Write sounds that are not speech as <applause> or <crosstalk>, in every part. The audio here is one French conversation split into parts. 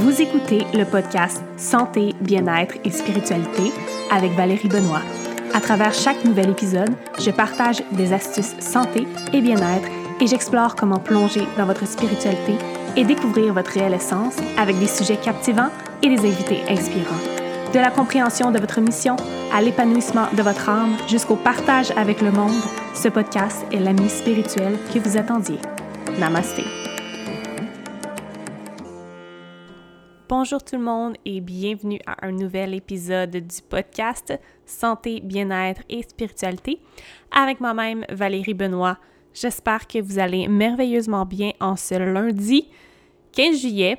Vous écoutez le podcast Santé, bien-être et spiritualité avec Valérie Benoît. À travers chaque nouvel épisode, je partage des astuces santé et bien-être et j'explore comment plonger dans votre spiritualité et découvrir votre réelle essence avec des sujets captivants et des invités inspirants. De la compréhension de votre mission à l'épanouissement de votre âme jusqu'au partage avec le monde, ce podcast est l'ami spirituel que vous attendiez. Namasté. Bonjour tout le monde et bienvenue à un nouvel épisode du podcast Santé, bien-être et spiritualité avec moi-même Valérie Benoît. J'espère que vous allez merveilleusement bien en ce lundi 15 juillet.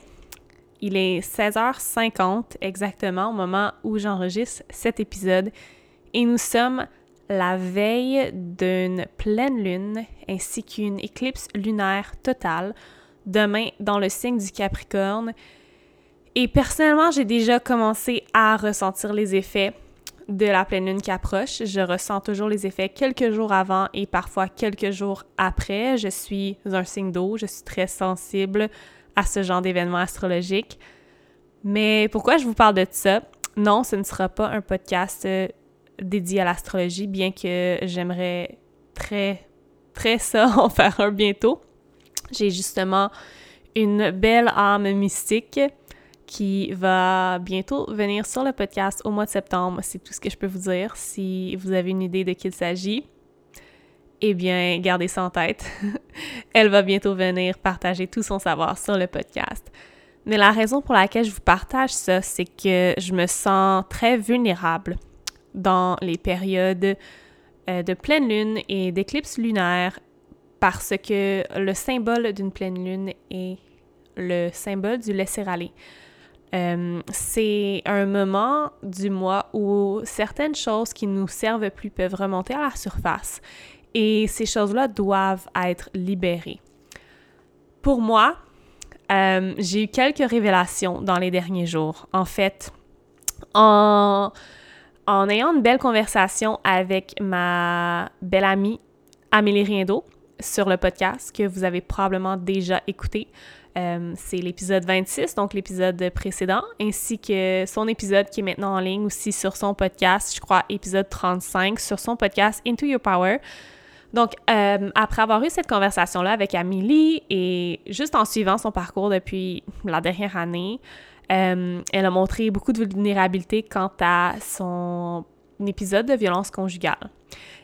Il est 16h50 exactement au moment où j'enregistre cet épisode et nous sommes la veille d'une pleine lune ainsi qu'une éclipse lunaire totale demain dans le signe du Capricorne. Et personnellement, j'ai déjà commencé à ressentir les effets de la pleine lune qui approche. Je ressens toujours les effets quelques jours avant et parfois quelques jours après. Je suis un signe d'eau, je suis très sensible à ce genre d'événements astrologiques. Mais pourquoi je vous parle de ça? Non, ce ne sera pas un podcast euh, dédié à l'astrologie, bien que j'aimerais très, très ça <laughs> en faire un bientôt. J'ai justement une belle âme mystique qui va bientôt venir sur le podcast au mois de septembre. C'est tout ce que je peux vous dire. Si vous avez une idée de qui il s'agit, eh bien, gardez ça en tête. <laughs> Elle va bientôt venir partager tout son savoir sur le podcast. Mais la raison pour laquelle je vous partage ça, c'est que je me sens très vulnérable dans les périodes euh, de pleine lune et d'éclipse lunaire parce que le symbole d'une pleine lune est le symbole du laisser-aller. Euh, c'est un moment du mois où certaines choses qui nous servent plus peuvent remonter à la surface et ces choses-là doivent être libérées. Pour moi, euh, j'ai eu quelques révélations dans les derniers jours. En fait, en, en ayant une belle conversation avec ma belle amie Amélie Riendo sur le podcast que vous avez probablement déjà écouté, euh, c'est l'épisode 26, donc l'épisode précédent, ainsi que son épisode qui est maintenant en ligne aussi sur son podcast, je crois épisode 35, sur son podcast Into Your Power. Donc, euh, après avoir eu cette conversation-là avec Amélie et juste en suivant son parcours depuis la dernière année, euh, elle a montré beaucoup de vulnérabilité quant à son épisode de violence conjugale.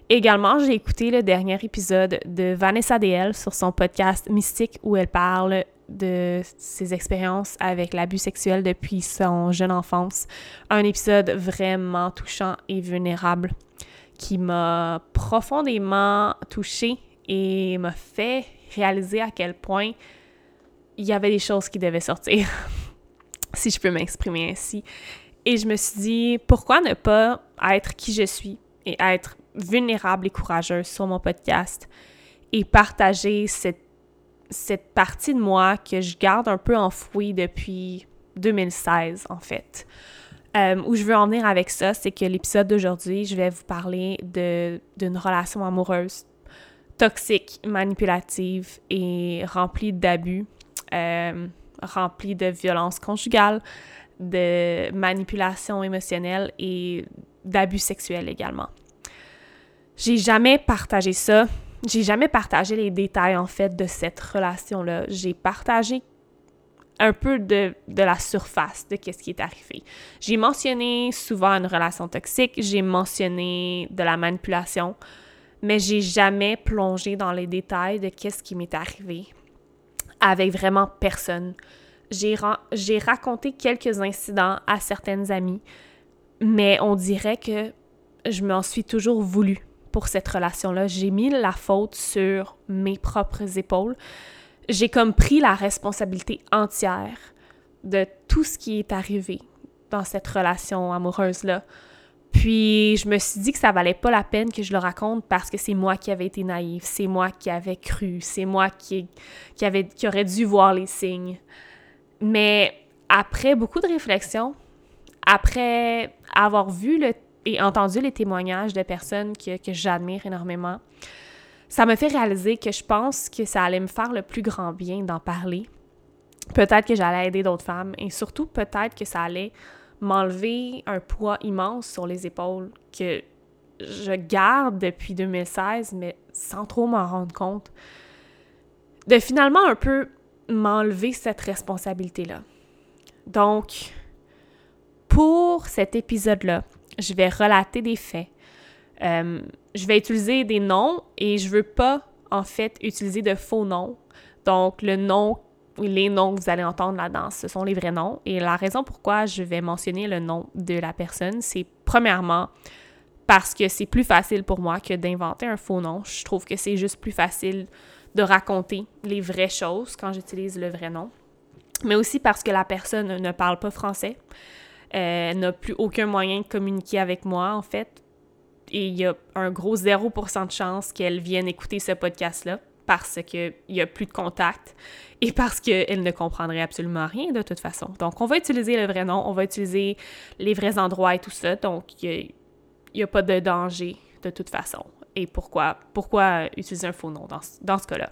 Également, j'ai écouté le dernier épisode de Vanessa DL sur son podcast Mystique où elle parle de ses expériences avec l'abus sexuel depuis son jeune enfance. Un épisode vraiment touchant et vulnérable qui m'a profondément touchée et m'a fait réaliser à quel point il y avait des choses qui devaient sortir, <laughs> si je peux m'exprimer ainsi. Et je me suis dit, pourquoi ne pas être qui je suis et être vulnérable et courageuse sur mon podcast et partager cette cette partie de moi que je garde un peu enfouie depuis 2016, en fait. Euh, où je veux en venir avec ça, c'est que l'épisode d'aujourd'hui, je vais vous parler d'une relation amoureuse toxique, manipulative et remplie d'abus, euh, remplie de violence conjugale, de manipulation émotionnelle et d'abus sexuels également. J'ai jamais partagé ça j'ai jamais partagé les détails, en fait, de cette relation-là. J'ai partagé un peu de, la surface de ce qui est arrivé. J'ai mentionné souvent une relation toxique, j'ai mentionné de la manipulation, mais j'ai jamais plongé dans les détails de qu'est-ce qui m'est arrivé avec vraiment personne. J'ai raconté quelques incidents à certaines amies, mais on dirait que je m'en suis toujours voulu pour cette relation-là. J'ai mis la faute sur mes propres épaules. J'ai comme pris la responsabilité entière de tout ce qui est arrivé dans cette relation amoureuse-là. Puis je me suis dit que ça valait pas la peine que je le raconte parce que c'est moi qui avais été naïve, c'est moi qui avais cru, c'est moi qui, qui, avait, qui aurait dû voir les signes. Mais après beaucoup de réflexion, après avoir vu le et entendu les témoignages de personnes que, que j'admire énormément, ça me fait réaliser que je pense que ça allait me faire le plus grand bien d'en parler peut-être que j'allais aider d'autres femmes et surtout peut-être que ça allait m'enlever un poids immense sur les épaules que je garde depuis 2016, mais sans trop m'en rendre compte. De finalement un peu m'enlever cette responsabilité-là. Donc, pour cet épisode-là, je vais relater des faits. Euh, je vais utiliser des noms et je veux pas, en fait, utiliser de faux noms. Donc, le nom, les noms que vous allez entendre là-dedans, ce sont les vrais noms. Et la raison pourquoi je vais mentionner le nom de la personne, c'est premièrement parce que c'est plus facile pour moi que d'inventer un faux nom. Je trouve que c'est juste plus facile de raconter les vraies choses quand j'utilise le vrai nom. Mais aussi parce que la personne ne parle pas français. Elle n'a plus aucun moyen de communiquer avec moi, en fait. Et il y a un gros 0% de chance qu'elle vienne écouter ce podcast-là parce qu'il n'y a plus de contact et parce qu'elle ne comprendrait absolument rien de toute façon. Donc, on va utiliser le vrai nom, on va utiliser les vrais endroits et tout ça. Donc, il n'y a, pas de danger de toute façon. Et pourquoi, pourquoi utiliser un faux nom dans, dans ce cas-là?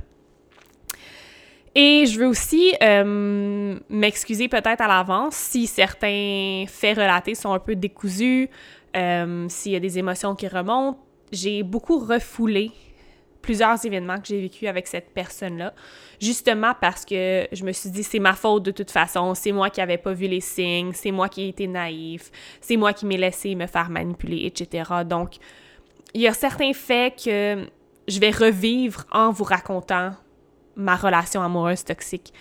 Et je veux aussi euh, m'excuser peut-être à l'avance si certains faits relatés sont un peu décousus, euh, s'il y a des émotions qui remontent. J'ai beaucoup refoulé plusieurs événements que j'ai vécu avec cette personne-là, justement parce que je me suis dit c'est ma faute de toute façon, c'est moi qui n'avais pas vu les signes, c'est moi qui ai été naïf, c'est moi qui m'ai laissé me faire manipuler, etc. Donc, il y a certains faits que je vais revivre en vous racontant ma relation amoureuse toxique.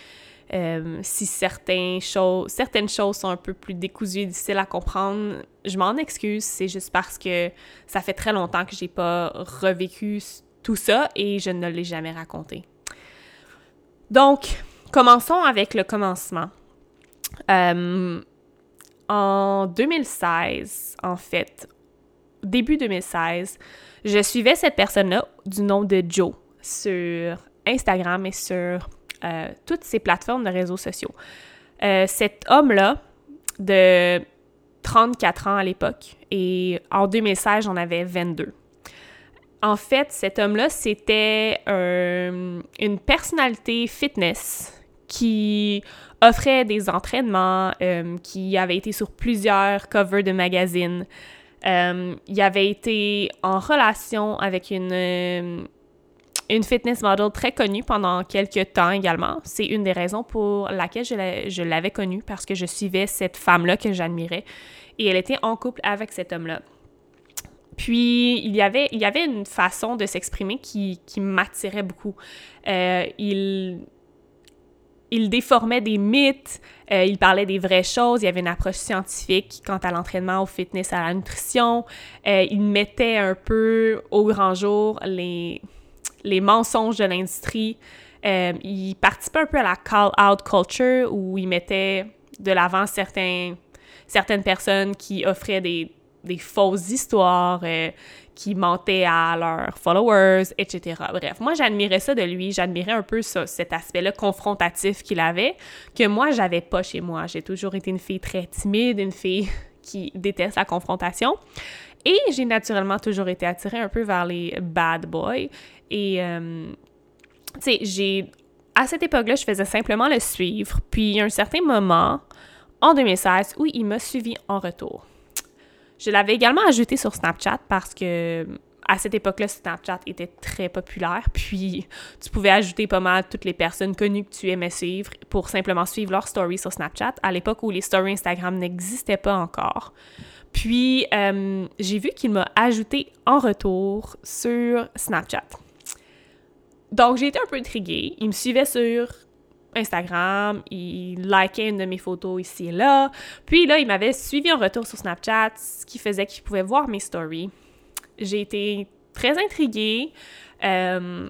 Euh, si certaines choses, choses sont un peu plus décousues et difficiles à comprendre, je m'en excuse. C'est juste parce que ça fait très longtemps que j'ai pas revécu tout ça et je ne l'ai jamais raconté. Donc, commençons avec le commencement. Euh, en 2016, en fait, début 2016, je suivais cette personne-là du nom de Joe sur Instagram et sur euh, toutes ces plateformes de réseaux sociaux. Euh, cet homme-là, de 34 ans à l'époque, et en 2016, j'en avais 22. En fait, cet homme-là, c'était une personnalité fitness qui offrait des entraînements, euh, qui avait été sur plusieurs covers de magazines. il avait été en relation avec une, une fitness model très connue pendant quelques temps également. C'est une des raisons pour laquelle je l'avais connue, parce que je suivais cette femme-là que j'admirais. Et elle était en couple avec cet homme-là. Puis, il y avait, il y avait une façon de s'exprimer qui, qui m'attirait beaucoup. Euh, il, il déformait des mythes, euh, il parlait des vraies choses, il y avait une approche scientifique quant à l'entraînement, au fitness, à la nutrition. Euh, il mettait un peu au grand jour les, les mensonges de l'industrie. Euh, il participait un peu à la call-out culture où il mettait de l'avant certaines personnes qui offraient des, fausses histoires, euh, qui mentaient à leurs followers, etc. Bref, moi j'admirais ça de lui, j'admirais un peu cet aspect-là confrontatif qu'il avait, que moi j'avais pas chez moi. J'ai toujours été une fille très timide, une fille <laughs> qui déteste la confrontation. Et j'ai naturellement toujours été attirée un peu vers les bad boys. Et, euh, tu sais, j'ai. À cette époque-là, je faisais simplement le suivre. Puis, il y a un certain moment, en 2016, où il m'a suivi en retour. Je l'avais également ajouté sur Snapchat parce que à cette époque-là, Snapchat était très populaire, puis tu pouvais ajouter pas mal toutes les personnes connues que tu aimais suivre pour simplement suivre leurs stories sur Snapchat, à l'époque où les stories Instagram n'existaient pas encore. Puis, euh, j'ai vu qu'il m'a ajouté en retour sur Snapchat. Donc, j'ai été un peu intriguée. Il me suivait sur Instagram, il likait une de mes photos ici et là. Puis là, il m'avait suivi en retour sur Snapchat, ce qui faisait qu'il pouvait voir mes stories. J'ai été très intriguée. Euh,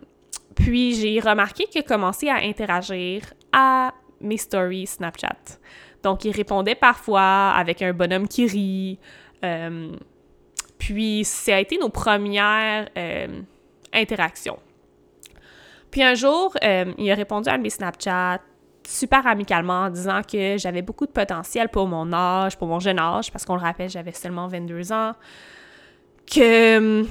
puis j'ai remarqué qu'il commençait à interagir à mes stories Snapchat. Donc, il répondait parfois avec un bonhomme qui rit. Euh, puis, ça a été nos premières euh, interactions. Puis un jour, euh, il a répondu à mes Snapchat super amicalement en disant que j'avais beaucoup de potentiel pour mon âge, pour mon jeune âge, parce qu'on le rappelle, j'avais seulement 22 ans. Que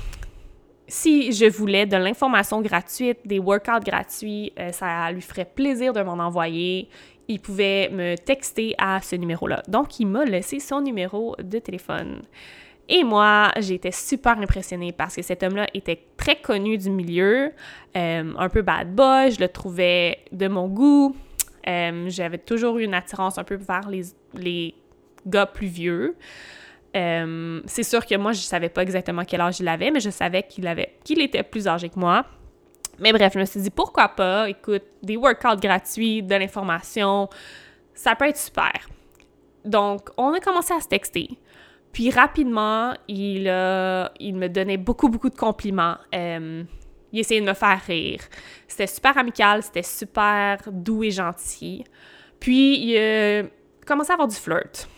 si je voulais de l'information gratuite, des workouts gratuits, ça lui ferait plaisir de m'en envoyer. il pouvait me texter à ce numéro-là. Donc, il m'a laissé son numéro de téléphone. Et moi, j'étais super impressionnée parce que cet homme-là était très connu du milieu, euh, un peu bad boy, je le trouvais de mon goût. Euh, j'avais toujours eu une attirance un peu vers les, les gars plus vieux. Euh, c'est sûr que moi, je savais pas exactement quel âge il avait, mais je savais qu'il avait qu'il était plus âgé que moi. Mais bref, je me suis dit pourquoi pas, écoute, des workouts gratuits, de l'information, ça peut être super. Donc, on a commencé à se texter. Puis rapidement, il, il me donnait beaucoup, beaucoup de compliments. Euh, il essayait de me faire rire. C'était super amical, c'était super doux et gentil. Puis, il a commencé à avoir du flirt.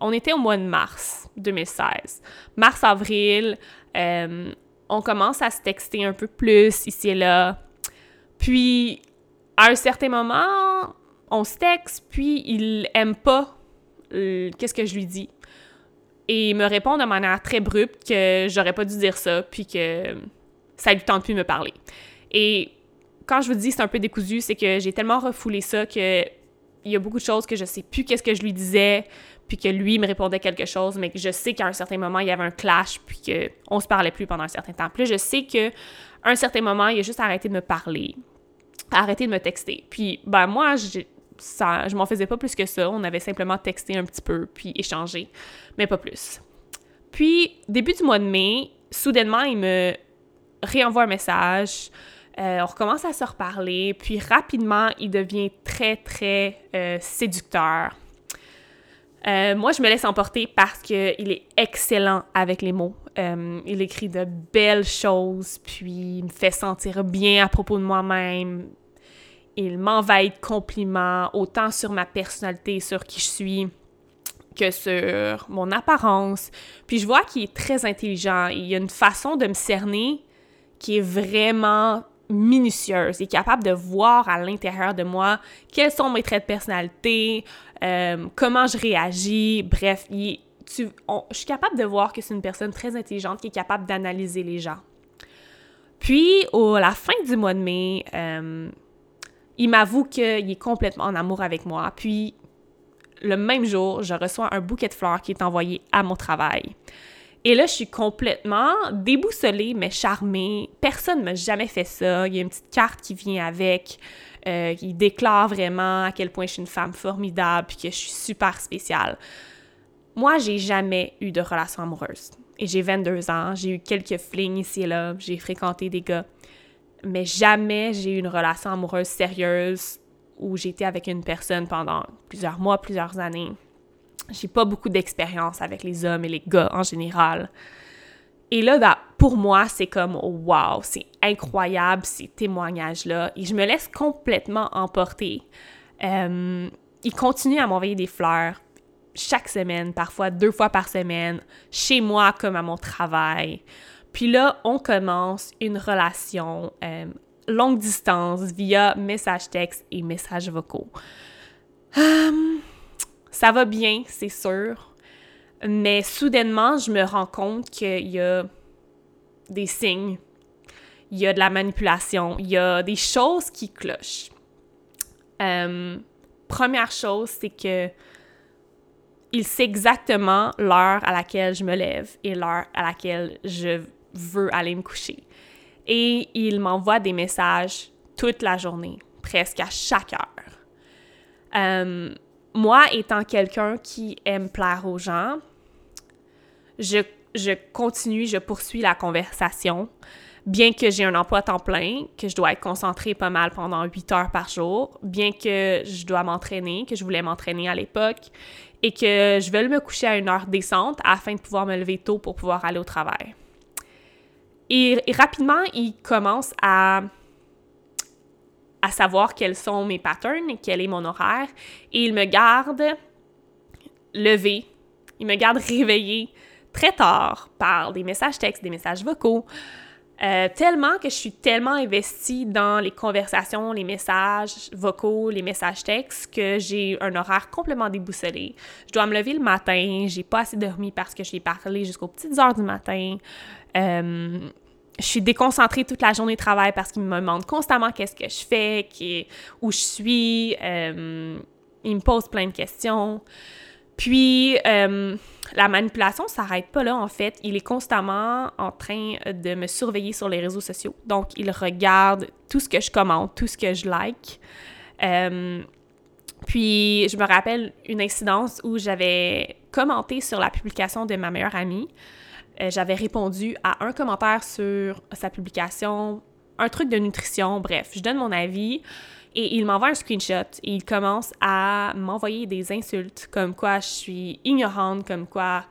On était au mois de mars 2016. Mars-avril, euh, on commence à se texter un peu plus ici et là. Puis, à un certain moment, on se texte, puis il aime pas qu'est-ce que je lui dis. Et il me répond de manière très abrupte que j'aurais pas dû dire ça, puis que ça lui tente plus de me parler. Et quand je vous dis c'est un peu décousu, c'est que j'ai tellement refoulé ça que il y a beaucoup de choses que je sais plus qu'est-ce que je lui disais, puis que lui me répondait quelque chose, mais que je sais qu'à un certain moment, il y avait un clash, puis qu'on se parlait plus pendant un certain temps. Puis là, je sais qu'à un certain moment, il a juste arrêté de me parler, arrêté de me texter. Puis, ben moi, ça, je m'en faisais pas plus que ça. On avait simplement texté un petit peu, puis échangé, mais pas plus. Puis, début du mois de mai, soudainement, il me réenvoie un message. Euh, on recommence à se reparler, puis rapidement, il devient très, très euh, séducteur euh, moi, je me laisse emporter parce qu'il est excellent avec les mots. Il écrit de belles choses, puis il me fait sentir bien à propos de moi-même. Il m'envahit de compliments, autant sur ma personnalité, sur qui je suis, que sur mon apparence. Puis je vois qu'il est très intelligent. Il a une façon de me cerner qui est vraiment minutieuse. Il est capable de voir à l'intérieur de moi quels sont mes traits de personnalité, euh, comment je réagis, bref, je suis capable de voir que c'est une personne très intelligente qui est capable d'analyser les gens. Puis, à la fin du mois de mai, euh, il m'avoue qu'il est complètement en amour avec moi. Puis, le même jour, je reçois un bouquet de fleurs qui est envoyé à mon travail. Et là, je suis complètement déboussolée, mais charmée. Personne ne m'a jamais fait ça. Il y a une petite carte qui vient avec, euh, qui déclare vraiment à quel point je suis une femme formidable, puis que je suis super spéciale. Moi, j'ai jamais eu de relation amoureuse. Et j'ai 22 ans, j'ai eu quelques flings ici et là, j'ai fréquenté des gars. Mais jamais j'ai eu une relation amoureuse sérieuse où j'étais avec une personne pendant plusieurs mois, plusieurs années. J'ai pas beaucoup d'expérience avec les hommes et les gars en général. Et là, bah, pour moi, c'est comme wow, c'est incroyable ces témoignages-là. Et je me laisse complètement emporter. Euh, il continue à m'envoyer des fleurs chaque semaine, parfois deux fois par semaine, chez moi comme à mon travail. Puis là, on commence une relation euh, longue distance via message texte et messages vocaux. Euh, ça va bien, c'est sûr. Mais soudainement, je me rends compte qu'il y a des signes, il y a de la manipulation, il y a des choses qui clochent. Euh, première chose, c'est que il sait exactement l'heure à laquelle je me lève et l'heure à laquelle je veux aller me coucher. Et il m'envoie des messages toute la journée, presque à chaque heure. Euh, moi, étant quelqu'un qui aime plaire aux gens, je, continue, je poursuis la conversation, bien que j'ai un emploi à temps plein, que je dois être concentrée pas mal pendant 8 heures par jour, bien que je dois m'entraîner, que je voulais m'entraîner à l'époque, et que je veux me coucher à une heure décente afin de pouvoir me lever tôt pour pouvoir aller au travail. Et rapidement, il commence à à savoir quels sont mes patterns quel est mon horaire. Et il me garde levé, il me garde <laughs> réveillé très tard par des messages textes, des messages vocaux. Euh, tellement que je suis tellement investie dans les conversations, les messages vocaux, les messages textes que j'ai un horaire complètement déboussolé. Je dois me lever le matin, j'ai pas assez dormi parce que j'ai parlé jusqu'aux petites heures du matin. Euh, je suis déconcentrée toute la journée de travail parce qu'il me demande constamment qu'est-ce que je fais, où je suis. Euh, il me pose plein de questions. Puis, euh, la manipulation ne s'arrête pas là, en fait. Il est constamment en train de me surveiller sur les réseaux sociaux. Donc, il regarde tout ce que je commente, tout ce que je like. Euh, puis, je me rappelle une incidence où j'avais commenté sur la publication de ma meilleure amie. Euh, j'avais répondu à un commentaire sur sa publication, un truc de nutrition, bref, je donne mon avis. Et il m'envoie un screenshot et il commence à m'envoyer des insultes comme quoi je suis ignorante, comme quoi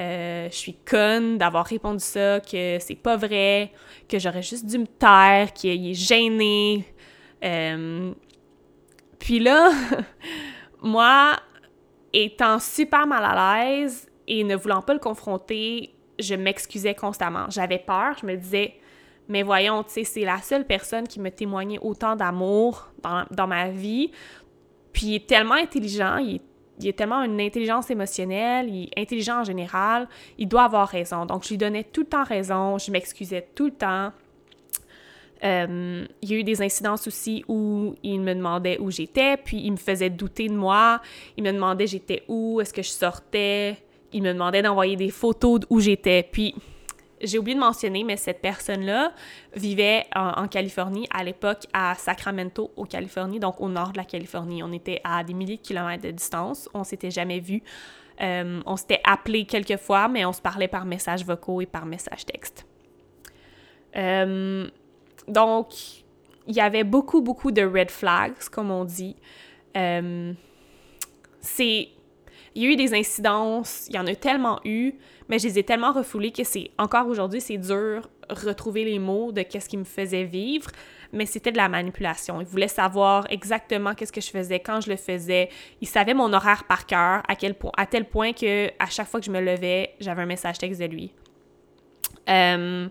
euh, je suis conne d'avoir répondu ça, que c'est pas vrai, que j'aurais juste dû me taire, qu'il est gêné. Euh, puis là, <laughs> moi, étant super mal à l'aise et ne voulant pas le confronter, je m'excusais constamment. J'avais peur, je me disais, mais voyons, tu sais, c'est la seule personne qui me témoignait autant d'amour dans, ma vie. Puis il est tellement intelligent, il est, tellement une intelligence émotionnelle, il est intelligent en général, il doit avoir raison. Donc je lui donnais tout le temps raison, je m'excusais tout le temps. Euh, il y a eu des incidences aussi où il me demandait où j'étais, puis il me faisait douter de moi. Il me demandait j'étais où, est-ce que je sortais. Il me demandait d'envoyer des photos d'où j'étais. Puis j'ai oublié de mentionner, mais cette personne-là vivait en, Californie à l'époque à Sacramento, au Californie, donc au nord de la Californie. On était à des milliers de kilomètres de distance. On s'était jamais vus. Euh, on s'était appelé quelques fois, mais on se parlait par messages vocaux et par message texte. Euh, donc, il y avait beaucoup, beaucoup de red flags, comme on dit. Euh, c'est il y a eu des incidences, il y en a tellement eu, mais je les ai tellement refoulés que c'est encore aujourd'hui, c'est dur retrouver les mots de qu'est-ce qui me faisait vivre, mais c'était de la manipulation. Il voulait savoir exactement qu'est-ce que je faisais, quand je le faisais. Il savait mon horaire par cœur, à quel point, à tel point que à chaque fois que je me levais, j'avais un message texte de lui. Euh,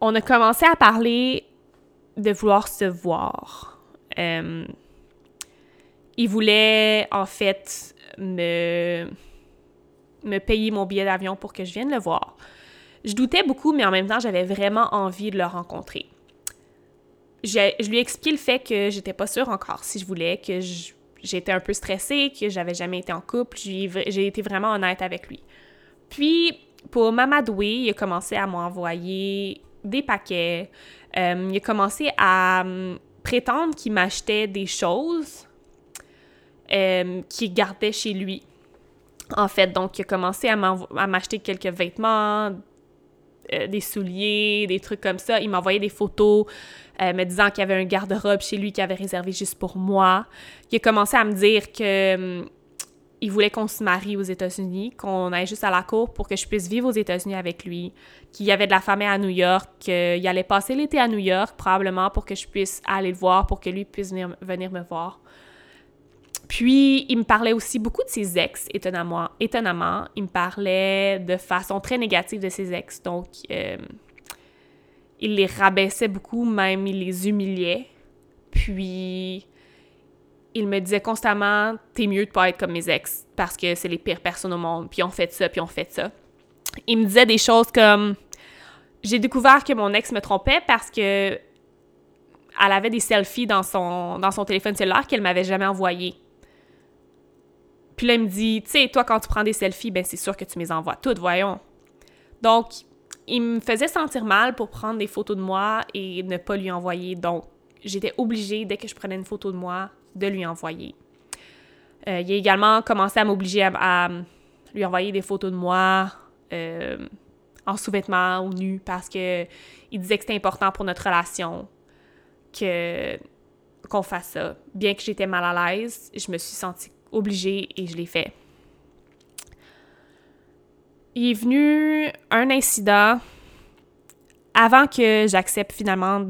on a commencé à parler de vouloir se voir. Euh, il voulait en fait me, me payer mon billet d'avion pour que je vienne le voir. Je doutais beaucoup, mais en même temps, j'avais vraiment envie de le rencontrer. Je, lui ai expliqué le fait que j'étais pas sûre encore si je voulais, que j'étais un peu stressée, que j'avais jamais été en couple. J'ai été vraiment honnête avec lui. Puis, pour m'amadouer, il a commencé à m'envoyer des paquets. Euh, il a commencé à hum, prétendre qu'il m'achetait des choses euh, qu'il gardait chez lui. En fait, donc il a commencé à m'acheter quelques vêtements, euh, des souliers, des trucs comme ça. Il m'envoyait des photos euh, me disant qu'il y avait un garde-robe chez lui qu'il avait réservé juste pour moi. Il a commencé à me dire que hum, il voulait qu'on se marie aux États-Unis, qu'on aille juste à la cour pour que je puisse vivre aux États-Unis avec lui, qu'il y avait de la famille à New York, qu'il allait passer l'été à New York probablement pour que je puisse aller le voir, pour que lui puisse venir, venir me voir. Puis, il me parlait aussi beaucoup de ses ex, étonnamment. étonnamment. Il me parlait de façon très négative de ses ex. Donc, euh, il les rabaissait beaucoup, même il les humiliait. Puis, il me disait constamment T'es mieux de pas être comme mes ex parce que c'est les pires personnes au monde, puis on fait ça, puis on fait ça. Il me disait des choses comme J'ai découvert que mon ex me trompait parce que elle avait des selfies dans son, dans son téléphone cellulaire qu'elle m'avait jamais envoyé. Puis là, il me dit, tu sais, toi, quand tu prends des selfies, ben c'est sûr que tu les envoies toutes, voyons. Donc, il me faisait sentir mal pour prendre des photos de moi et ne pas lui envoyer. Donc, j'étais obligée, dès que je prenais une photo de moi, de lui envoyer. Euh, il a également commencé à m'obliger à, lui envoyer des photos de moi euh, en sous-vêtements ou nu parce que il disait que c'était important pour notre relation qu'on fasse ça. Bien que j'étais mal à l'aise, je me suis sentie obligée et je l'ai fait. Il est venu un incident avant que j'accepte finalement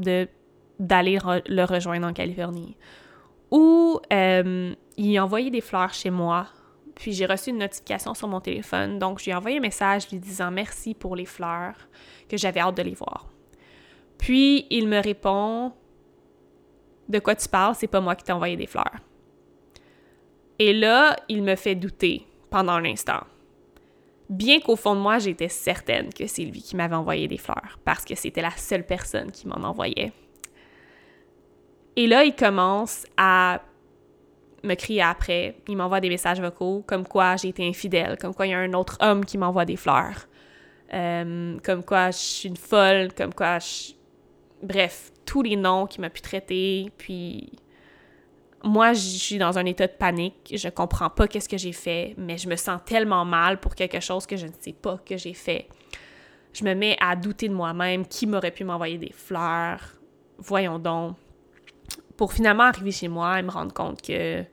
d'aller le rejoindre en Californie, où euh, il a envoyé des fleurs chez moi, puis j'ai reçu une notification sur mon téléphone, donc je lui ai envoyé un message lui disant merci pour les fleurs, que j'avais hâte de les voir. Puis il me répond De quoi tu parles, c'est pas moi qui t'ai envoyé des fleurs. Et là, il me fait douter pendant un instant. Bien qu'au fond de moi, j'étais certaine que c'est lui qui m'avait envoyé des fleurs, parce que c'était la seule personne qui m'en envoyait. Et là, il commence à me crier après. Il m'envoie des messages vocaux, comme quoi j'ai été infidèle, comme quoi il y a un autre homme qui m'envoie des fleurs, euh, comme quoi je suis une folle, comme quoi je... Bref, tous les noms qu'il m'a pu traiter, puis moi, je suis dans un état de panique. Je comprends pas qu'est-ce que j'ai fait, mais je me sens tellement mal pour quelque chose que je ne sais pas que j'ai fait. Je me mets à douter de moi-même. Qui m'aurait pu m'envoyer des fleurs? Voyons donc pour finalement arriver chez moi et me rendre compte que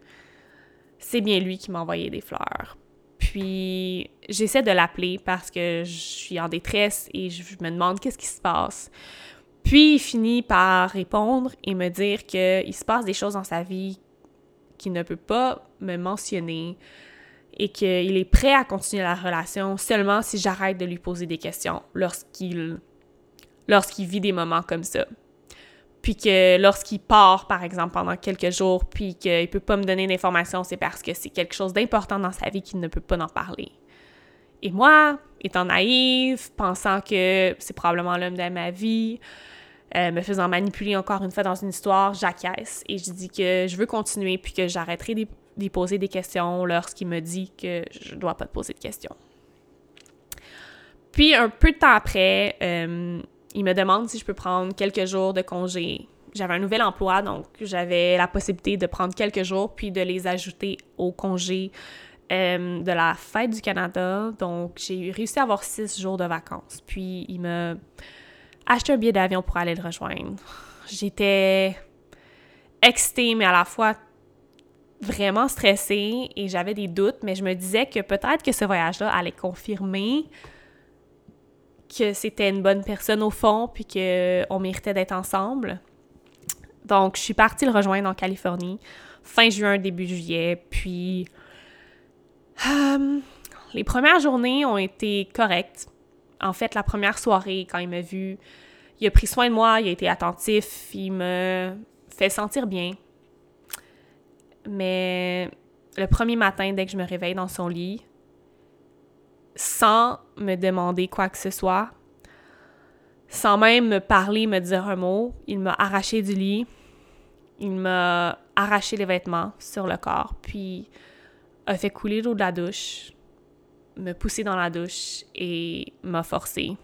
c'est bien lui qui m'a envoyé des fleurs. Puis j'essaie de l'appeler parce que je suis en détresse et je me demande qu'est-ce qui se passe. Puis il finit par répondre et me dire qu'il se passe des choses dans sa vie qu'il ne peut pas me mentionner et qu'il est prêt à continuer la relation seulement si j'arrête de lui poser des questions lorsqu'il lorsqu'il vit des moments comme ça puis que lorsqu'il part, par exemple, pendant quelques jours, puis qu'il peut pas me donner d'informations, c'est parce que c'est quelque chose d'important dans sa vie qu'il ne peut pas en parler. Et moi, étant naïve, pensant que c'est probablement l'homme de ma vie, euh, me faisant manipuler encore une fois dans une histoire, j'acquiesce et je dis que je veux continuer puis que j'arrêterai d'y poser des questions lorsqu'il me dit que je dois pas te poser de questions. Puis un peu de temps après, euh, il me demande si je peux prendre quelques jours de congé. J'avais un nouvel emploi, donc j'avais la possibilité de prendre quelques jours puis de les ajouter au congé euh, de la fête du Canada. Donc, j'ai réussi à avoir six jours de vacances. Puis, il m'a acheté un billet d'avion pour aller le rejoindre. J'étais excitée, mais à la fois vraiment stressée et j'avais des doutes, mais je me disais que peut-être que ce voyage-là allait confirmer que c'était une bonne personne au fond, puis qu'on méritait d'être ensemble. Donc, je suis partie le rejoindre en Californie, fin juin, début juillet, puis... Euh, les premières journées ont été correctes. En fait, la première soirée, quand il m'a vu, il a pris soin de moi, il a été attentif, il me fait sentir bien. Mais le premier matin, dès que je me réveille dans son lit, sans me demander quoi que ce soit, sans même me parler, me dire un mot. Il m'a arraché du lit, il m'a arraché les vêtements sur le corps, puis a fait couler l'eau de la douche, me pousser dans la douche et m'a forcé.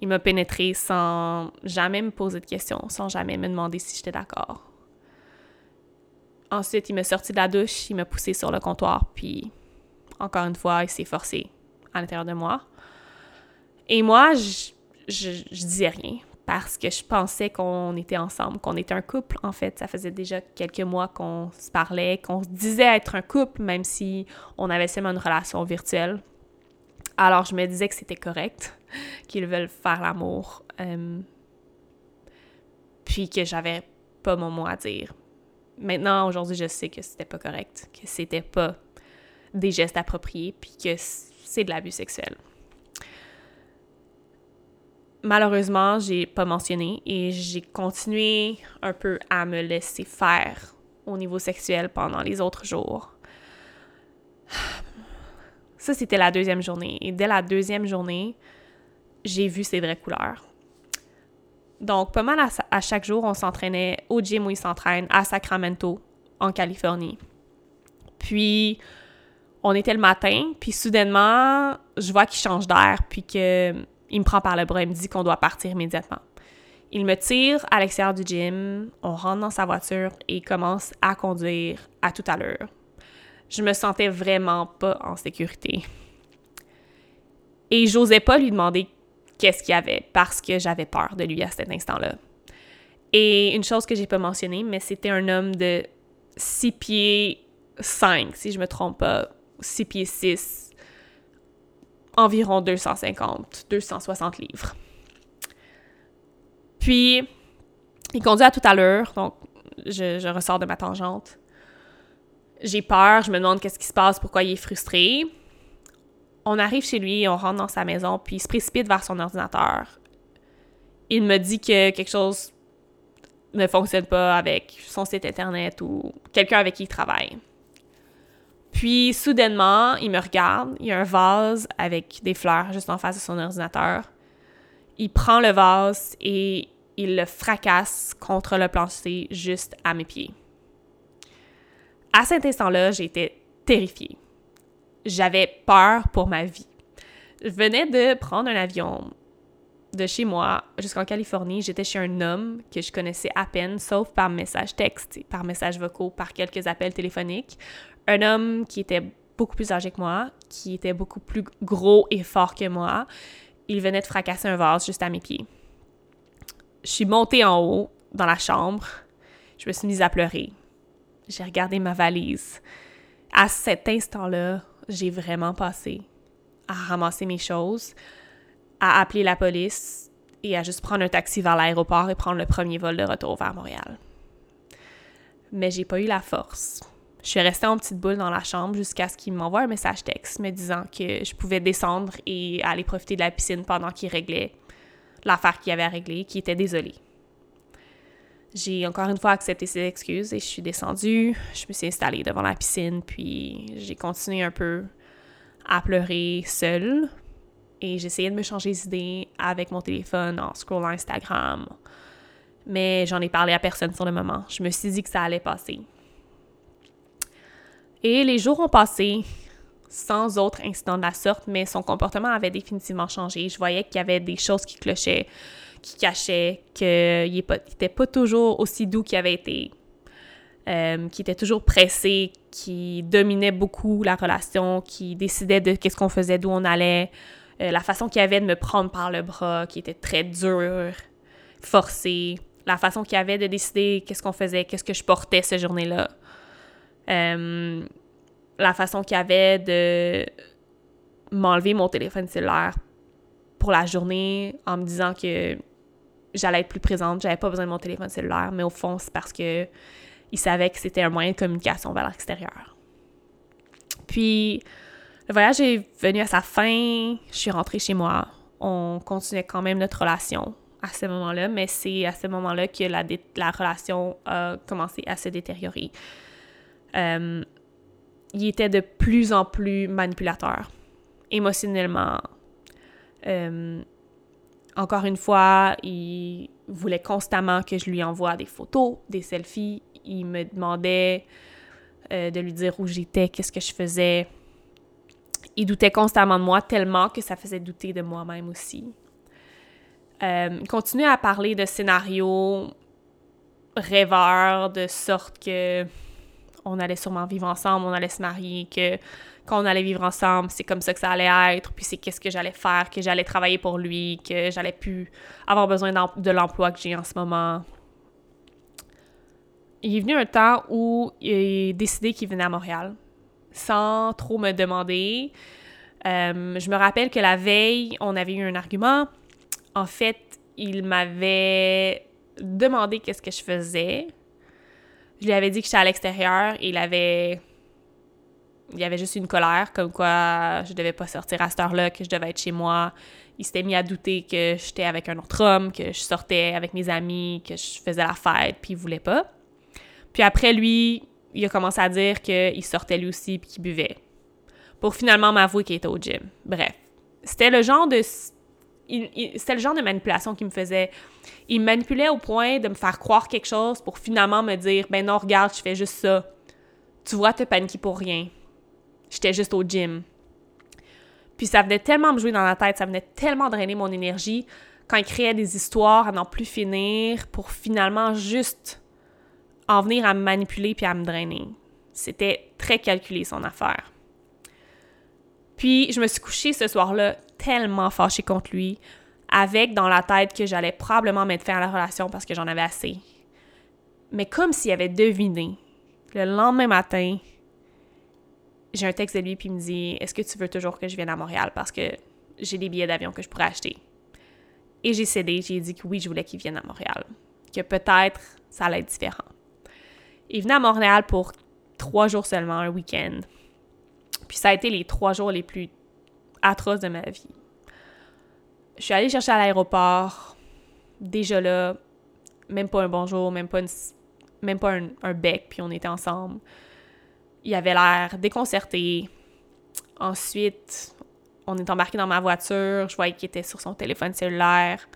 Il m'a pénétré sans jamais me poser de questions, sans jamais me demander si j'étais d'accord. Ensuite, il m'a sorti de la douche, il m'a poussé sur le comptoir, puis encore une fois, il s'est forcé à l'intérieur de moi. Et moi, je, je, disais rien parce que je pensais qu'on était ensemble, qu'on était un couple. En fait, ça faisait déjà quelques mois qu'on se parlait, qu'on se disait être un couple, même si on avait seulement une relation virtuelle. Alors, je me disais que c'était correct, <laughs> qu'ils veulent faire l'amour, euh, puis que j'avais pas mon mot à dire. Maintenant, aujourd'hui, je sais que c'était pas correct, que c'était pas des gestes appropriés, puis que c'est de l'abus sexuel. Malheureusement, j'ai pas mentionné et j'ai continué un peu à me laisser faire au niveau sexuel pendant les autres jours. Ça, c'était la deuxième journée. Et dès la deuxième journée, j'ai vu ses vraies couleurs. Donc, pas mal à, chaque jour, on s'entraînait au gym où il s'entraîne, à Sacramento, en Californie. Puis, on était le matin, puis soudainement, je vois qu'il change d'air, puis qu'il me prend par le bras, il me dit qu'on doit partir immédiatement. Il me tire à l'extérieur du gym, on rentre dans sa voiture et commence à conduire à toute allure. Je me sentais vraiment pas en sécurité. Et j'osais pas lui demander qu'est-ce qu'il y avait parce que j'avais peur de lui à cet instant-là. Et une chose que j'ai pas mentionnée, mais c'était un homme de 6 pieds 5, si je me trompe pas, 6 pieds 6, environ 250, 260 livres. Puis, il conduit à toute allure, donc je, je ressors de ma tangente. J'ai peur, je me demande qu'est-ce qui se passe, pourquoi il est frustré. On arrive chez lui, on rentre dans sa maison, puis il se précipite vers son ordinateur. Il me dit que quelque chose ne fonctionne pas avec son site internet ou quelqu'un avec qui il travaille. Puis, soudainement, il me regarde, il y a un vase avec des fleurs juste en face de son ordinateur. Il prend le vase et il le fracasse contre le plancher juste à mes pieds. À cet instant-là, j'étais terrifiée. J'avais peur pour ma vie. Je venais de prendre un avion de chez moi jusqu'en Californie. J'étais chez un homme que je connaissais à peine, sauf par message texte, par message vocaux, par quelques appels téléphoniques. Un homme qui était beaucoup plus âgé que moi, qui était beaucoup plus gros et fort que moi. Il venait de fracasser un vase juste à mes pieds. Je suis montée en haut dans la chambre. Je me suis mise à pleurer. J'ai regardé ma valise. À cet instant-là, j'ai vraiment passé à ramasser mes choses, à appeler la police et à juste prendre un taxi vers l'aéroport et prendre le premier vol de retour vers Montréal. Mais j'ai pas eu la force. Je suis restée en petite boule dans la chambre jusqu'à ce qu'il m'envoie un message texte me disant que je pouvais descendre et aller profiter de la piscine pendant qu'il réglait l'affaire qu'il avait à régler, qui était désolé. J'ai encore une fois accepté ses excuses et je suis descendue. Je me suis installée devant la piscine, puis j'ai continué un peu à pleurer seule. Et j'essayais de me changer d'idée avec mon téléphone en scrollant Instagram. Mais j'en ai parlé à personne sur le moment. Je me suis dit que ça allait passer. Et les jours ont passé sans autre incident de la sorte, mais son comportement avait définitivement changé. Je voyais qu'il y avait des choses qui clochaient, qui cachaient, qu'il n'était pas toujours aussi doux qu'il avait été. Euh, qui était toujours pressé, qui dominait beaucoup la relation, qui décidait de qu'est-ce qu'on faisait, d'où on allait, euh, la façon qu'il avait de me prendre par le bras, qui était très dure, forcée, la façon qu'il avait de décider qu'est-ce qu'on faisait, qu'est-ce que je portais cette journée-là, euh, la façon qu'il avait de m'enlever mon téléphone cellulaire pour la journée en me disant que j'allais être plus présente, j'avais pas besoin de mon téléphone cellulaire, mais au fond, c'est parce que il savait que c'était un moyen de communication vers l'extérieur. Puis, le voyage est venu à sa fin, je suis rentrée chez moi. On continuait quand même notre relation à ce moment-là, mais c'est à ce moment-là que la, relation a commencé à se détériorer. Euh, il était de plus en plus manipulateur, émotionnellement. Euh, encore une fois, il voulait constamment que je lui envoie des photos, des selfies, il me demandait euh, de lui dire où j'étais, qu'est-ce que je faisais. Il doutait constamment de moi tellement que ça faisait douter de moi-même aussi. Il continuait à parler de scénarios rêveurs, de sorte que on allait sûrement vivre ensemble, on allait se marier, que quand on allait vivre ensemble, c'est comme ça que ça allait être, puis c'est qu'est-ce que j'allais faire, que j'allais travailler pour lui, que j'allais plus avoir besoin de l'emploi que j'ai en ce moment, il est venu un temps où il a décidé qu'il venait à Montréal sans trop me demander. Euh, je me rappelle que la veille, on avait eu un argument. En fait, il m'avait demandé qu'est-ce que je faisais. Je lui avais dit que j'étais à l'extérieur et il avait il avait juste une colère, comme quoi je devais pas sortir à cette heure-là, que je devais être chez moi. Il s'était mis à douter que j'étais avec un autre homme, que je sortais avec mes amis, que je faisais la fête, puis il voulait pas. Puis après, lui, il a commencé à dire qu'il sortait lui aussi puis qu'il buvait. Pour finalement m'avouer qu'il était au gym. Bref. C'était le genre de. C'était le genre de manipulation qui me faisait. Il me manipulait au point de me faire croire quelque chose pour finalement me dire Ben non, regarde, je fais juste ça. Tu vois, te paniquer pour rien. J'étais juste au gym. Puis ça venait tellement me jouer dans la tête, ça venait tellement drainer mon énergie quand il créait des histoires à n'en plus finir pour finalement juste en venir à me manipuler puis à me drainer. C'était très calculé son affaire. Puis je me suis couchée ce soir-là tellement fâchée contre lui, avec dans la tête que j'allais probablement mettre fin à la relation parce que j'en avais assez. Mais comme s'il avait deviné, le lendemain matin, j'ai un texte de lui puis il me dit Est-ce que tu veux toujours que je vienne à Montréal parce que j'ai des billets d'avion que je pourrais acheter Et j'ai cédé, j'ai dit que oui, je voulais qu'il vienne à Montréal, que peut-être ça allait être différent. Il venait à Montréal pour trois jours seulement, un week-end. Puis ça a été les trois jours les plus atroces de ma vie. Je suis allée chercher à l'aéroport, déjà là, même pas un bonjour, même pas, même pas un, bec, puis on était ensemble. il avait l'air déconcerté. Ensuite, on est embarqué dans ma voiture, je voyais qu'il était sur son téléphone cellulaire.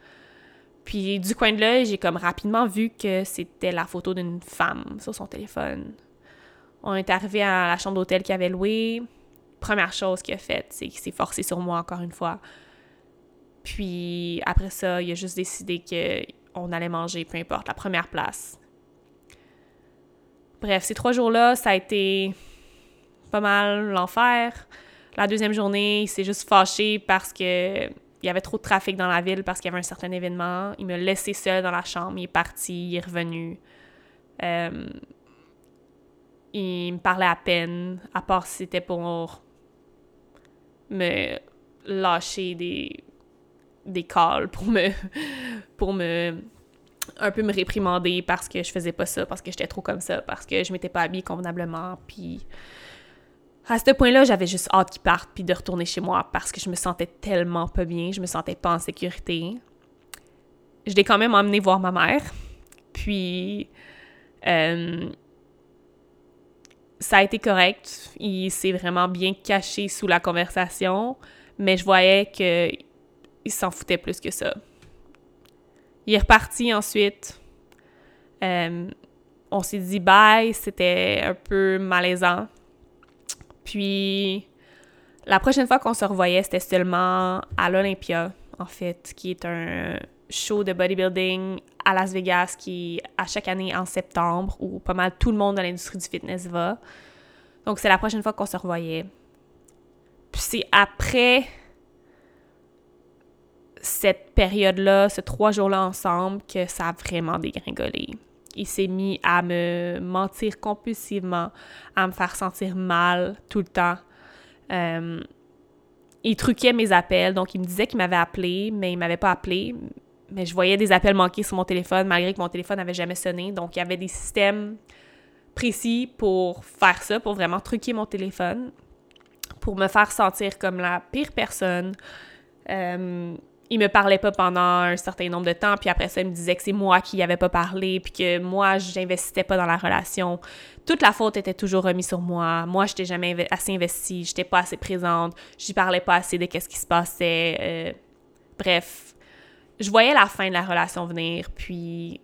Puis du coin de l'œil, j'ai comme rapidement vu que c'était la photo d'une femme sur son téléphone. On est arrivé à la chambre d'hôtel qu'il avait louée. Première chose qu'il a faite, c'est qu'il s'est forcé sur moi encore une fois. Puis après ça, il a juste décidé qu'on allait manger, peu importe, la première place. Bref, ces trois jours-là, ça a été pas mal l'enfer. La deuxième journée, il s'est juste fâché parce que il y avait trop de trafic dans la ville parce qu'il y avait un certain événement. Il m'a laissé seul dans la chambre, il est parti, il est revenu. Euh, il me parlait à peine, à part si c'était pour me lâcher des, des calls, pour me, pour me un peu me réprimander parce que je faisais pas ça, parce que j'étais trop comme ça, parce que je m'étais pas habillée convenablement, puis à ce point-là, j'avais juste hâte qu'il parte puis de retourner chez moi parce que je me sentais tellement pas bien, je me sentais pas en sécurité. Je l'ai quand même emmené voir ma mère, puis euh, ça a été correct. Il s'est vraiment bien caché sous la conversation, mais je voyais que il s'en foutait plus que ça. Il est reparti ensuite. Euh, on s'est dit bye, c'était un peu malaisant. Puis la prochaine fois qu'on se revoyait, c'était seulement à l'Olympia, en fait, qui est un show de bodybuilding à Las Vegas qui à chaque année en septembre où pas mal tout le monde dans l'industrie du fitness va. Donc c'est la prochaine fois qu'on se revoyait. Puis c'est après cette période-là, ces trois jours-là ensemble, que ça a vraiment dégringolé. Il s'est mis à me mentir compulsivement, à me faire sentir mal tout le temps. Euh, il truquait mes appels, donc il me disait qu'il m'avait appelé, mais il m'avait pas appelé. Mais je voyais des appels manqués sur mon téléphone, malgré que mon téléphone n'avait jamais sonné. Donc il y avait des systèmes précis pour faire ça, pour vraiment truquer mon téléphone, pour me faire sentir comme la pire personne. Euh, il me parlait pas pendant un certain nombre de temps, puis après ça, il me disait que c'est moi qui n'y avais pas parlé, puis que moi, j'investissais pas dans la relation. Toute la faute était toujours remise sur moi. Moi, j'étais jamais assez investie, j'étais pas assez présente, j'y parlais pas assez de qu'est-ce qui se passait. Euh, bref, je voyais la fin de la relation venir, puis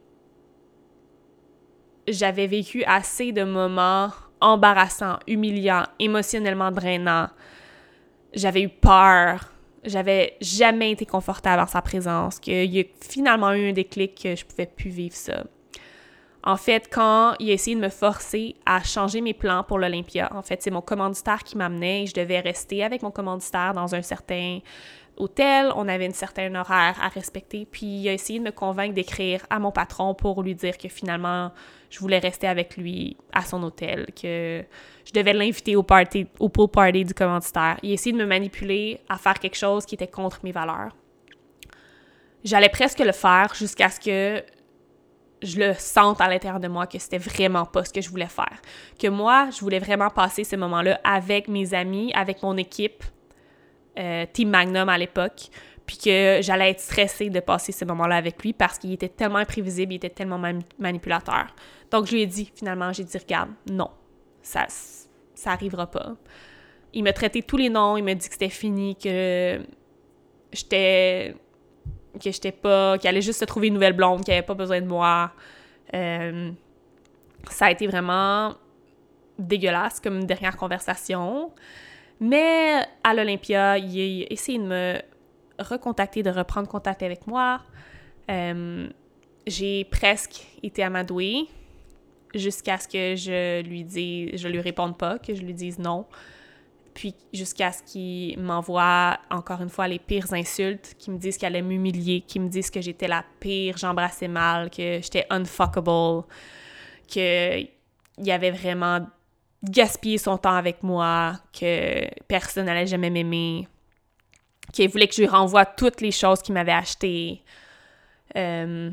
j'avais vécu assez de moments embarrassants, humiliants, émotionnellement drainants. J'avais eu peur j'avais jamais été confortable en sa présence, qu'il y a finalement eu un déclic que je pouvais plus vivre ça. En fait, quand il a essayé de me forcer à changer mes plans pour l'Olympia, en fait, c'est mon commanditaire qui m'amenait et je devais rester avec mon commanditaire dans un certain hôtel, on avait une certaine horaire à respecter, puis il a essayé de me convaincre d'écrire à mon patron pour lui dire que finalement, je voulais rester avec lui à son hôtel, que je devais l'inviter au party, au pool party du commanditaire. Il a essayé de me manipuler à faire quelque chose qui était contre mes valeurs. J'allais presque le faire jusqu'à ce que je le sente à l'intérieur de moi que c'était vraiment pas ce que je voulais faire. Que moi, je voulais vraiment passer ce moment-là avec mes amis, avec mon équipe, euh, Team Magnum à l'époque, puis que j'allais être stressée de passer ce moment-là avec lui parce qu'il était tellement imprévisible, il était tellement manipulateur. Donc, je lui ai dit, finalement, j'ai dit, regarde, non, ça, ça arrivera pas. Il m'a traité tous les noms, il m'a dit que c'était fini, que j'étais que j'étais pas, qu'il allait juste se trouver une nouvelle blonde, qu'il avait pas besoin de moi. Euh, ça a été vraiment dégueulasse comme dernière conversation. Mais à l'Olympia, il a de me recontacter, de reprendre contact avec moi. Euh, j'ai presque été amadouée jusqu'à ce que je lui dise, je lui réponde pas, que je lui dise non. Puis jusqu'à ce qu'il m'envoie encore une fois les pires insultes, qu'il me dise qu'il allait m'humilier, qu'il me dise que j'étais la pire, j'embrassais mal, que j'étais unfuckable, qu'il y avait vraiment gaspiller son temps avec moi, que personne n'allait jamais m'aimer, qu'il voulait que je lui renvoie toutes les choses qu'il m'avait achetées. Euh,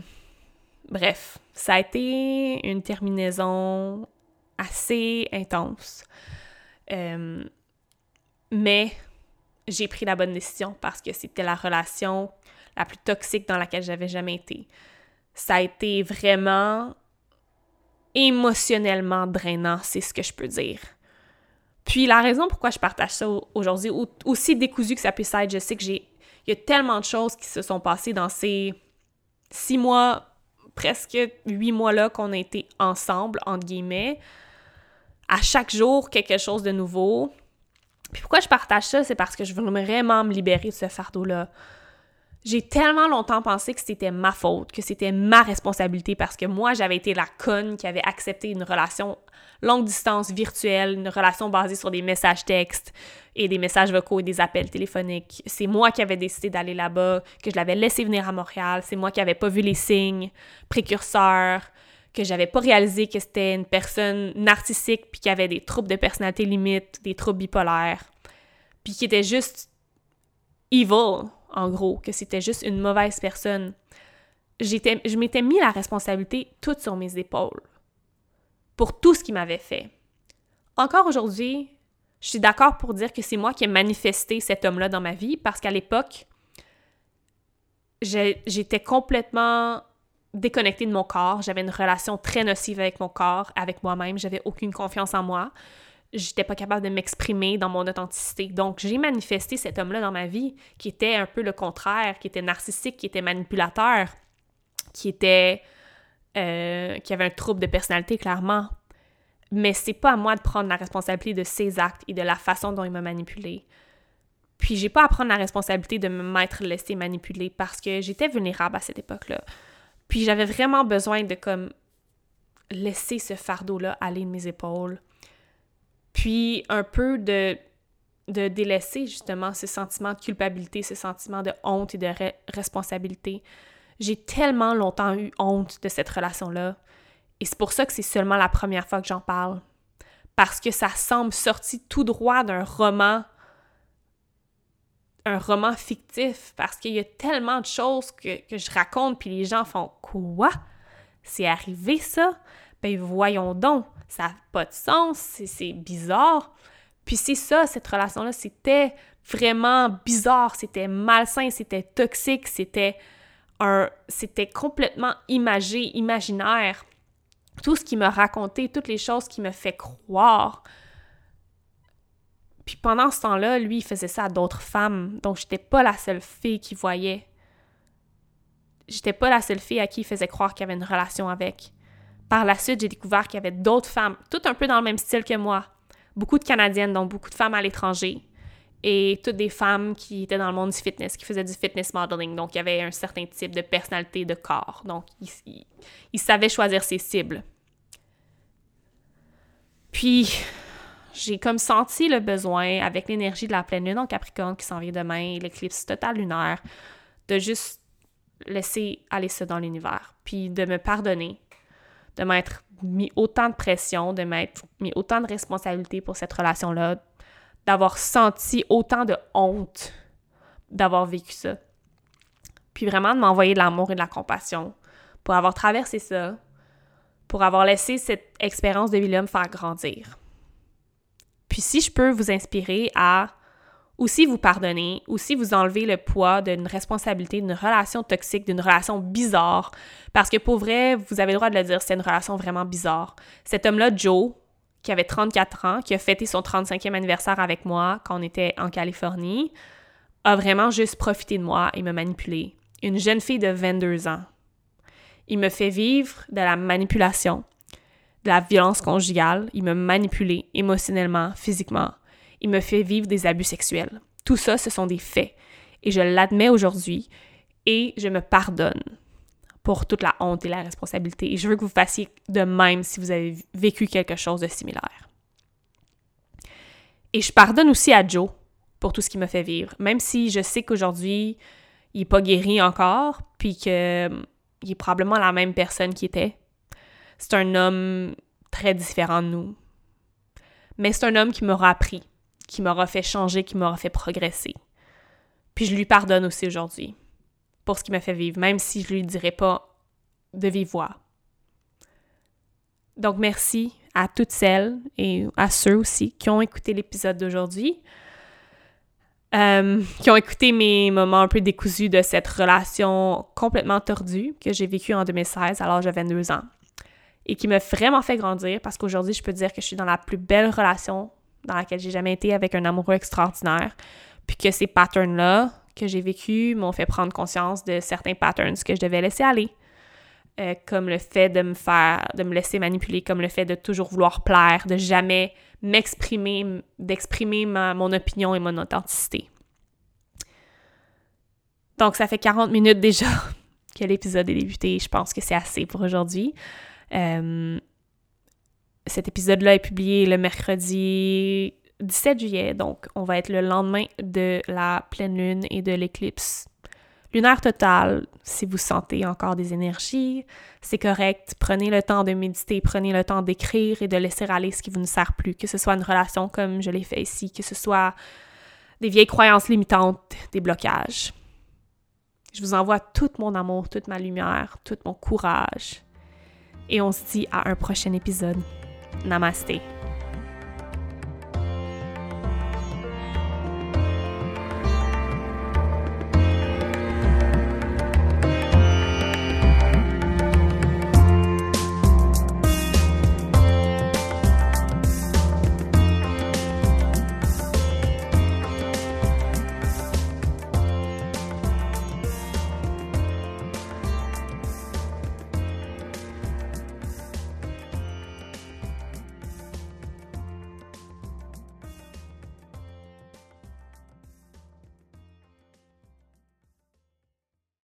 bref, ça a été une terminaison assez intense. Euh, mais j'ai pris la bonne décision parce que c'était la relation la plus toxique dans laquelle j'avais jamais été. Ça a été vraiment émotionnellement drainant, c'est ce que je peux dire. Puis la raison pourquoi je partage ça aujourd'hui, aussi décousu que ça puisse être, je sais que j'ai. Il y a tellement de choses qui se sont passées dans ces six mois, presque huit mois-là qu'on a été ensemble, entre guillemets. À chaque jour, quelque chose de nouveau. Puis pourquoi je partage ça, c'est parce que je veux vraiment me libérer de ce fardeau-là. J'ai tellement longtemps pensé que c'était ma faute, que c'était ma responsabilité parce que moi, j'avais été la conne qui avait accepté une relation longue distance virtuelle, une relation basée sur des messages textes et des messages vocaux et des appels téléphoniques. C'est moi qui avais décidé d'aller là-bas, que je l'avais laissé venir à Montréal. C'est moi qui n'avais pas vu les signes précurseurs, que j'avais pas réalisé que c'était une personne narcissique puis qui avait des troubles de personnalité limite, des troubles bipolaires, puis qui était juste evil en gros, que c'était juste une mauvaise personne. Je m'étais mis la responsabilité toute sur mes épaules pour tout ce qu'il m'avait fait. Encore aujourd'hui, je suis d'accord pour dire que c'est moi qui ai manifesté cet homme-là dans ma vie parce qu'à l'époque, j'étais complètement déconnectée de mon corps. J'avais une relation très nocive avec mon corps, avec moi-même. J'avais aucune confiance en moi j'étais pas capable de m'exprimer dans mon authenticité. Donc, j'ai manifesté cet homme-là dans ma vie qui était un peu le contraire, qui était narcissique, qui était manipulateur, qui était. Euh, qui avait un trouble de personnalité, clairement. Mais c'est pas à moi de prendre la responsabilité de ses actes et de la façon dont il m'a manipulé. Puis j'ai pas à prendre la responsabilité de m'être laissé manipuler parce que j'étais vulnérable à cette époque-là. Puis j'avais vraiment besoin de comme laisser ce fardeau-là aller de mes épaules puis un peu de, de délaisser justement ce sentiment de culpabilité, ce sentiment de honte et de responsabilité. J'ai tellement longtemps eu honte de cette relation-là. Et c'est pour ça que c'est seulement la première fois que j'en parle. Parce que ça semble sorti tout droit d'un roman, un roman fictif. Parce qu'il y a tellement de choses que, que je raconte, puis les gens font Quoi? C'est arrivé ça? Ben voyons donc ça n'a pas de sens, c'est bizarre. Puis c'est ça, cette relation-là, c'était vraiment bizarre, c'était malsain, c'était toxique, c'était un... c'était complètement imagé, imaginaire. Tout ce qui me racontait, toutes les choses qui me fait croire. Puis pendant ce temps-là, lui, il faisait ça à d'autres femmes. Donc, j'étais pas la seule fille qui voyait. J'étais pas la seule fille à qui il faisait croire qu'il avait une relation avec. Par la suite, j'ai découvert qu'il y avait d'autres femmes, toutes un peu dans le même style que moi. Beaucoup de Canadiennes, donc beaucoup de femmes à l'étranger. Et toutes des femmes qui étaient dans le monde du fitness, qui faisaient du fitness modeling. Donc, il y avait un certain type de personnalité de corps. Donc, ils savaient choisir ses cibles. Puis, j'ai comme senti le besoin, avec l'énergie de la pleine lune en Capricorne qui s'en vient demain, l'éclipse totale lunaire, de juste laisser aller ça dans l'univers. Puis de me pardonner de m'être mis autant de pression, de m'être mis autant de responsabilité pour cette relation-là, d'avoir senti autant de honte d'avoir vécu ça. Puis vraiment de m'envoyer de l'amour et de la compassion pour avoir traversé ça, pour avoir laissé cette expérience de vie-là me faire grandir. Puis si je peux vous inspirer à ou si vous pardonnez, ou si vous enlevez le poids d'une responsabilité, d'une relation toxique, d'une relation bizarre. Parce que pour vrai, vous avez le droit de le dire, c'est une relation vraiment bizarre. Cet homme-là, Joe, qui avait 34 ans, qui a fêté son 35e anniversaire avec moi quand on était en Californie, a vraiment juste profité de moi et me manipulé. Une jeune fille de 22 ans. Il me fait vivre de la manipulation, de la violence conjugale. Il me manipulé émotionnellement, physiquement il me fait vivre des abus sexuels. Tout ça, ce sont des faits. Et je l'admets aujourd'hui et je me pardonne pour toute la honte et la responsabilité. Et je veux que vous fassiez de même si vous avez vécu quelque chose de similaire. Et je pardonne aussi à Joe pour tout ce qu'il me fait vivre, même si je sais qu'aujourd'hui, il n'est pas guéri encore, puis qu'il est probablement la même personne qu'il était. C'est un homme très différent de nous. Mais c'est un homme qui m'aura appris qui m'aura fait changer, qui m'aura fait progresser. Puis je lui pardonne aussi aujourd'hui pour ce qu'il m'a fait vivre, même si je lui dirais pas de vive voix. Donc merci à toutes celles et à ceux aussi qui ont écouté l'épisode d'aujourd'hui, euh, qui ont écouté mes moments un peu décousus de cette relation complètement tordue que j'ai vécue en 2016 alors j'avais 22 ans et qui m'a vraiment fait grandir parce qu'aujourd'hui je peux dire que je suis dans la plus belle relation dans laquelle j'ai jamais été avec un amoureux extraordinaire, puis que ces patterns-là que j'ai vécus m'ont fait prendre conscience de certains patterns que je devais laisser aller. Euh, comme le fait de me faire, de me laisser manipuler, comme le fait de toujours vouloir plaire, de jamais m'exprimer, d'exprimer mon opinion et mon authenticité. Donc, ça fait 40 minutes déjà <laughs> que l'épisode est débuté. Je pense que c'est assez pour aujourd'hui. Euh, cet épisode-là est publié le mercredi 17 juillet, donc on va être le lendemain de la pleine lune et de l'éclipse lunaire totale. Si vous sentez encore des énergies, c'est correct. Prenez le temps de méditer, prenez le temps d'écrire et de laisser aller ce qui vous ne sert plus, que ce soit une relation comme je l'ai fait ici, que ce soit des vieilles croyances limitantes, des blocages. Je vous envoie tout mon amour, toute ma lumière, tout mon courage. Et on se dit à un prochain épisode. Namaste.